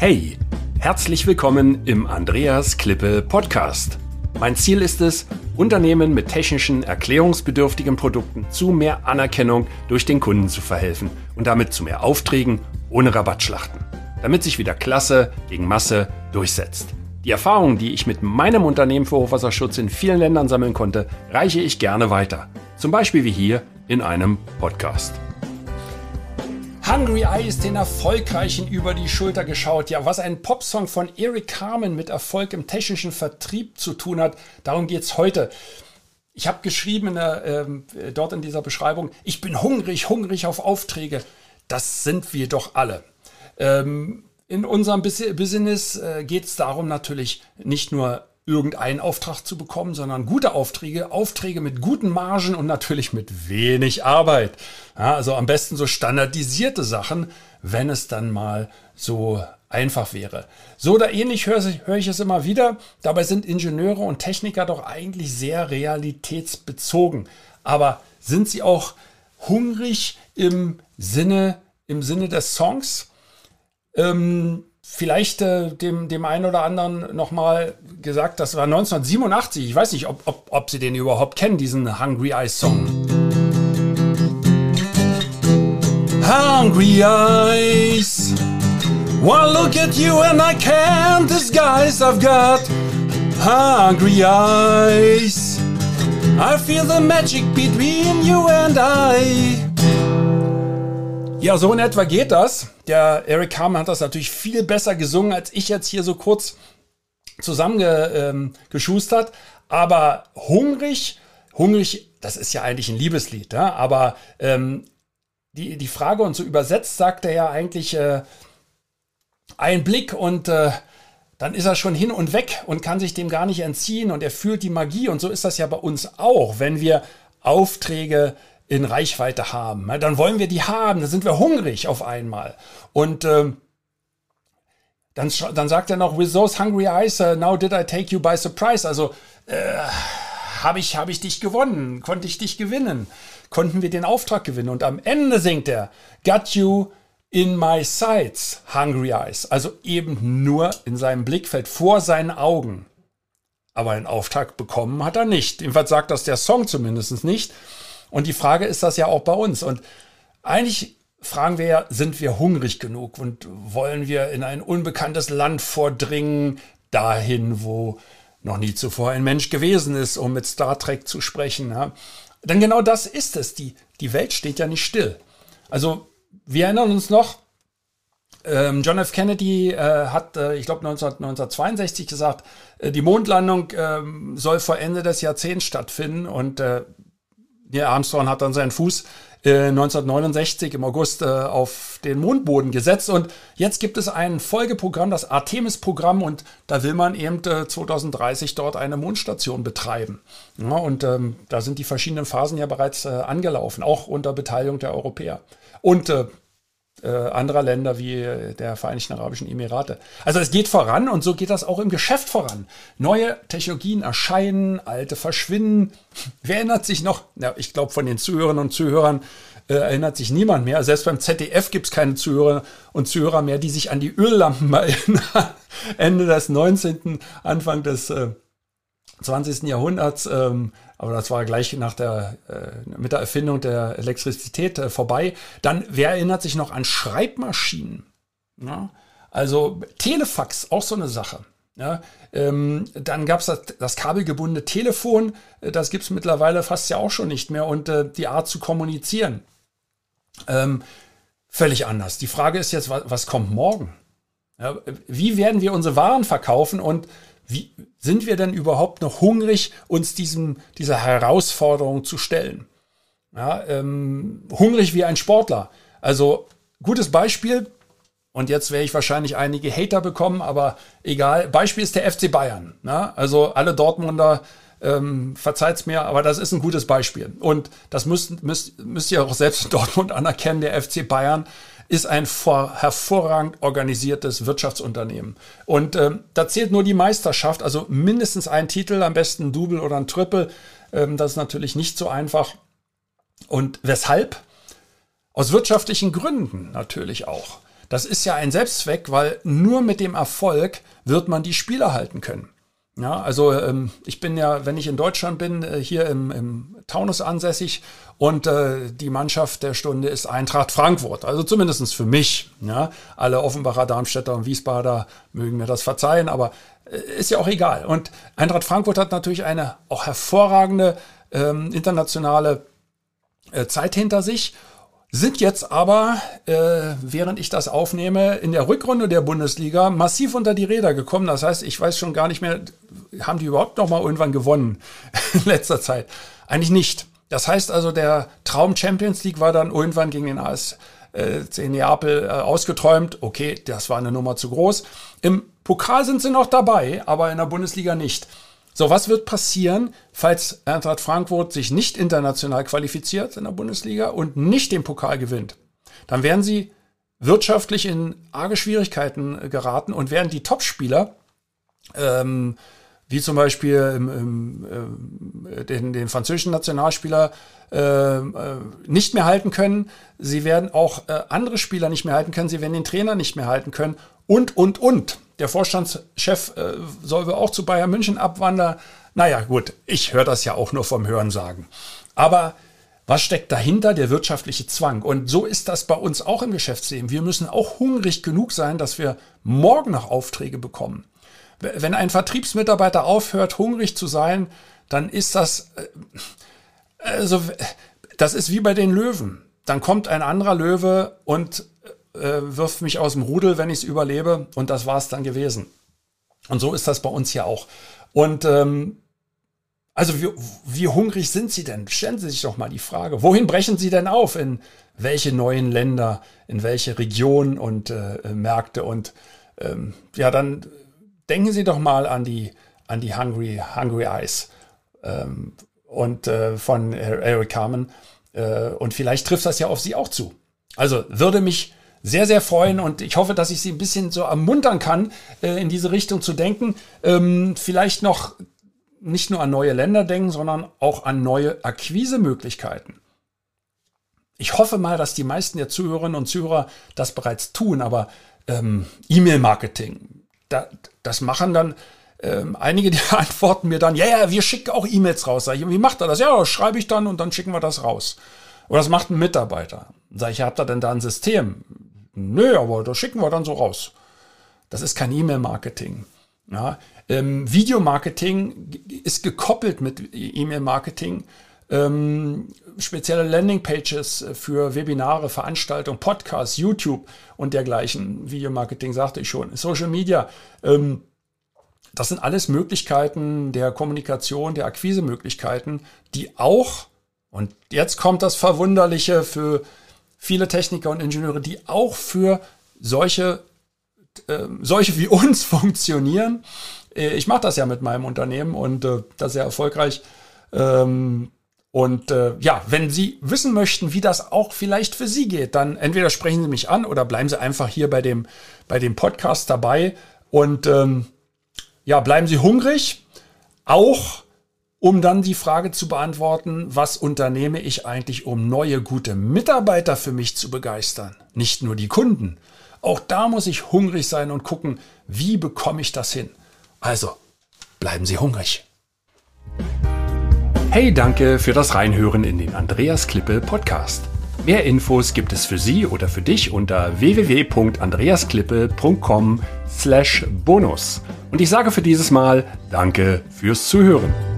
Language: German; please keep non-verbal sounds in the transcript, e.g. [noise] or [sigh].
Hey, herzlich willkommen im Andreas Klippe Podcast. Mein Ziel ist es, Unternehmen mit technischen, erklärungsbedürftigen Produkten zu mehr Anerkennung durch den Kunden zu verhelfen und damit zu mehr Aufträgen ohne Rabattschlachten, damit sich wieder Klasse gegen Masse durchsetzt. Die Erfahrungen, die ich mit meinem Unternehmen für Hochwasserschutz in vielen Ländern sammeln konnte, reiche ich gerne weiter. Zum Beispiel wie hier in einem Podcast. Hungry Eyes den Erfolgreichen über die Schulter geschaut. Ja, was ein Popsong von Eric Carmen mit Erfolg im technischen Vertrieb zu tun hat, darum geht es heute. Ich habe geschrieben in der, äh, dort in dieser Beschreibung, ich bin hungrig, hungrig auf Aufträge. Das sind wir doch alle. Ähm, in unserem Business äh, geht es darum natürlich nicht nur irgendeinen Auftrag zu bekommen, sondern gute Aufträge, Aufträge mit guten Margen und natürlich mit wenig Arbeit. Ja, also am besten so standardisierte Sachen, wenn es dann mal so einfach wäre. So oder ähnlich höre, höre ich es immer wieder. Dabei sind Ingenieure und Techniker doch eigentlich sehr realitätsbezogen. Aber sind sie auch hungrig im Sinne, im Sinne des Songs? Ähm, vielleicht äh, dem, dem einen oder anderen nochmal gesagt, das war 1987. Ich weiß nicht, ob, ob, ob Sie den überhaupt kennen, diesen Hungry Eyes Song. Hungry Eyes. One look at you and I can't disguise. I've got hungry eyes. I feel the magic between you and I. Ja, so in etwa geht das. Der Eric Carmen hat das natürlich viel besser gesungen, als ich jetzt hier so kurz zusammengeschustert. Ähm, aber hungrig, hungrig, das ist ja eigentlich ein Liebeslied, ja? aber ähm, die, die Frage und so übersetzt sagt er ja eigentlich äh, ein Blick und äh, dann ist er schon hin und weg und kann sich dem gar nicht entziehen und er fühlt die Magie und so ist das ja bei uns auch, wenn wir Aufträge in Reichweite haben. Dann wollen wir die haben, dann sind wir hungrig auf einmal. Und ähm, dann, dann sagt er noch, with those hungry eyes, uh, now did I take you by surprise. Also äh, habe ich, hab ich dich gewonnen, konnte ich dich gewinnen, konnten wir den Auftrag gewinnen. Und am Ende singt er, got you in my sights, hungry eyes. Also eben nur in seinem Blickfeld, vor seinen Augen. Aber einen Auftrag bekommen hat er nicht. Jedenfalls sagt das der Song zumindest nicht. Und die Frage ist das ja auch bei uns. Und eigentlich fragen wir ja, sind wir hungrig genug und wollen wir in ein unbekanntes Land vordringen, dahin, wo noch nie zuvor ein Mensch gewesen ist, um mit Star Trek zu sprechen. Ja? Denn genau das ist es. Die, die Welt steht ja nicht still. Also wir erinnern uns noch, ähm, John F. Kennedy äh, hat, äh, ich glaube 1962 gesagt, äh, die Mondlandung ähm, soll vor Ende des Jahrzehnts stattfinden und äh, Neil Armstrong hat dann seinen Fuß äh, 1969 im August äh, auf den Mondboden gesetzt und jetzt gibt es ein Folgeprogramm, das Artemis-Programm und da will man eben äh, 2030 dort eine Mondstation betreiben. Ja, und ähm, da sind die verschiedenen Phasen ja bereits äh, angelaufen, auch unter Beteiligung der Europäer. Und äh, anderer Länder wie äh, der Vereinigten Arabischen Emirate. Also es geht voran und so geht das auch im Geschäft voran. Neue Technologien erscheinen, alte verschwinden. [laughs] Wer erinnert sich noch? Ja, ich glaube, von den Zuhörerinnen und Zuhörern äh, erinnert sich niemand mehr. Selbst beim ZDF gibt es keine Zuhörer und Zuhörer mehr, die sich an die Öllampen [laughs] erinnern. Ende des 19., Anfang des äh, 20. Jahrhunderts. Ähm, aber das war gleich nach der, äh, mit der Erfindung der Elektrizität äh, vorbei. Dann, wer erinnert sich noch an Schreibmaschinen? Ja? Also Telefax, auch so eine Sache. Ja, ähm, dann gab es das, das kabelgebundene Telefon, äh, das gibt es mittlerweile fast ja auch schon nicht mehr und äh, die Art zu kommunizieren. Ähm, völlig anders. Die Frage ist jetzt, was, was kommt morgen? Ja, wie werden wir unsere Waren verkaufen und wie sind wir denn überhaupt noch hungrig, uns diesem, dieser Herausforderung zu stellen? Ja, ähm, hungrig wie ein Sportler. Also gutes Beispiel, und jetzt werde ich wahrscheinlich einige Hater bekommen, aber egal. Beispiel ist der FC Bayern. Ja? Also alle Dortmunder ähm, verzeiht's mir, aber das ist ein gutes Beispiel. Und das müsst, müsst, müsst ihr auch selbst in Dortmund [laughs] anerkennen. Der FC Bayern ist ein hervorragend organisiertes Wirtschaftsunternehmen. Und ähm, da zählt nur die Meisterschaft, also mindestens ein Titel, am besten ein Double oder ein Triple. Ähm, das ist natürlich nicht so einfach. Und weshalb? Aus wirtschaftlichen Gründen natürlich auch. Das ist ja ein Selbstzweck, weil nur mit dem Erfolg wird man die Spieler halten können. Ja, also ähm, ich bin ja, wenn ich in Deutschland bin, äh, hier im, im Taunus ansässig und äh, die Mannschaft der Stunde ist Eintracht Frankfurt. Also zumindestens für mich. Ja, alle Offenbacher, Darmstädter und Wiesbader mögen mir das verzeihen, aber äh, ist ja auch egal. Und Eintracht Frankfurt hat natürlich eine auch hervorragende ähm, internationale äh, Zeit hinter sich sind jetzt aber, äh, während ich das aufnehme, in der Rückrunde der Bundesliga massiv unter die Räder gekommen. Das heißt, ich weiß schon gar nicht mehr, haben die überhaupt noch mal irgendwann gewonnen [laughs] in letzter Zeit? Eigentlich nicht. Das heißt also, der Traum Champions League war dann irgendwann gegen den AS äh, Neapel äh, ausgeträumt. Okay, das war eine Nummer zu groß. Im Pokal sind sie noch dabei, aber in der Bundesliga nicht. So, was wird passieren, falls Eintracht Frankfurt sich nicht international qualifiziert in der Bundesliga und nicht den Pokal gewinnt? Dann werden sie wirtschaftlich in arge Schwierigkeiten geraten und werden die Topspieler, ähm, wie zum Beispiel im, im, äh, den, den französischen Nationalspieler, äh, äh, nicht mehr halten können. Sie werden auch äh, andere Spieler nicht mehr halten können. Sie werden den Trainer nicht mehr halten können. Und, und, und. Der Vorstandschef äh, soll wohl auch zu Bayern München abwandern. Naja, gut, ich höre das ja auch nur vom Hören sagen. Aber was steckt dahinter? Der wirtschaftliche Zwang. Und so ist das bei uns auch im Geschäftsleben. Wir müssen auch hungrig genug sein, dass wir morgen noch Aufträge bekommen. Wenn ein Vertriebsmitarbeiter aufhört, hungrig zu sein, dann ist das, äh, also, das ist wie bei den Löwen. Dann kommt ein anderer Löwe und äh, wirft mich aus dem Rudel, wenn ich es überlebe. Und das war es dann gewesen. Und so ist das bei uns ja auch. Und ähm, also wie, wie hungrig sind Sie denn? Stellen Sie sich doch mal die Frage, wohin brechen Sie denn auf? In welche neuen Länder, in welche Regionen und äh, Märkte? Und ähm, ja, dann denken Sie doch mal an die, an die Hungry, Hungry Eyes ähm, und äh, von Eric Carmen. Äh, und vielleicht trifft das ja auf Sie auch zu. Also würde mich sehr, sehr freuen und ich hoffe, dass ich Sie ein bisschen so ermuntern kann, äh, in diese Richtung zu denken. Ähm, vielleicht noch nicht nur an neue Länder denken, sondern auch an neue Akquisemöglichkeiten. Ich hoffe mal, dass die meisten der Zuhörerinnen und Zuhörer das bereits tun, aber ähm, E-Mail-Marketing, da, das machen dann ähm, einige, die [laughs] antworten mir dann, ja, ja, wir schicken auch E-Mails raus. Sag ich, wie macht er das? Ja, schreibe ich dann und dann schicken wir das raus. Oder das macht ein Mitarbeiter. Sag ich, habt ihr denn da ein System? Nö, aber das schicken wir dann so raus. Das ist kein E-Mail-Marketing. Ja, ähm, Videomarketing ist gekoppelt mit E-Mail-Marketing. Ähm, spezielle Landingpages für Webinare, Veranstaltungen, Podcasts, YouTube und dergleichen. Videomarketing sagte ich schon. Social Media. Ähm, das sind alles Möglichkeiten der Kommunikation, der Akquisemöglichkeiten, die auch, und jetzt kommt das Verwunderliche für viele Techniker und Ingenieure, die auch für solche, äh, solche wie uns [laughs] funktionieren. Äh, ich mache das ja mit meinem Unternehmen und äh, das sehr erfolgreich. Ähm, und äh, ja, wenn Sie wissen möchten, wie das auch vielleicht für Sie geht, dann entweder sprechen Sie mich an oder bleiben Sie einfach hier bei dem, bei dem Podcast dabei. Und ähm, ja, bleiben Sie hungrig, auch um dann die Frage zu beantworten, was unternehme ich eigentlich, um neue gute Mitarbeiter für mich zu begeistern? Nicht nur die Kunden. Auch da muss ich hungrig sein und gucken, wie bekomme ich das hin? Also, bleiben Sie hungrig. Hey, danke für das Reinhören in den Andreas Klippe Podcast. Mehr Infos gibt es für Sie oder für dich unter www.andreasklippe.com/bonus. Und ich sage für dieses Mal Danke fürs Zuhören.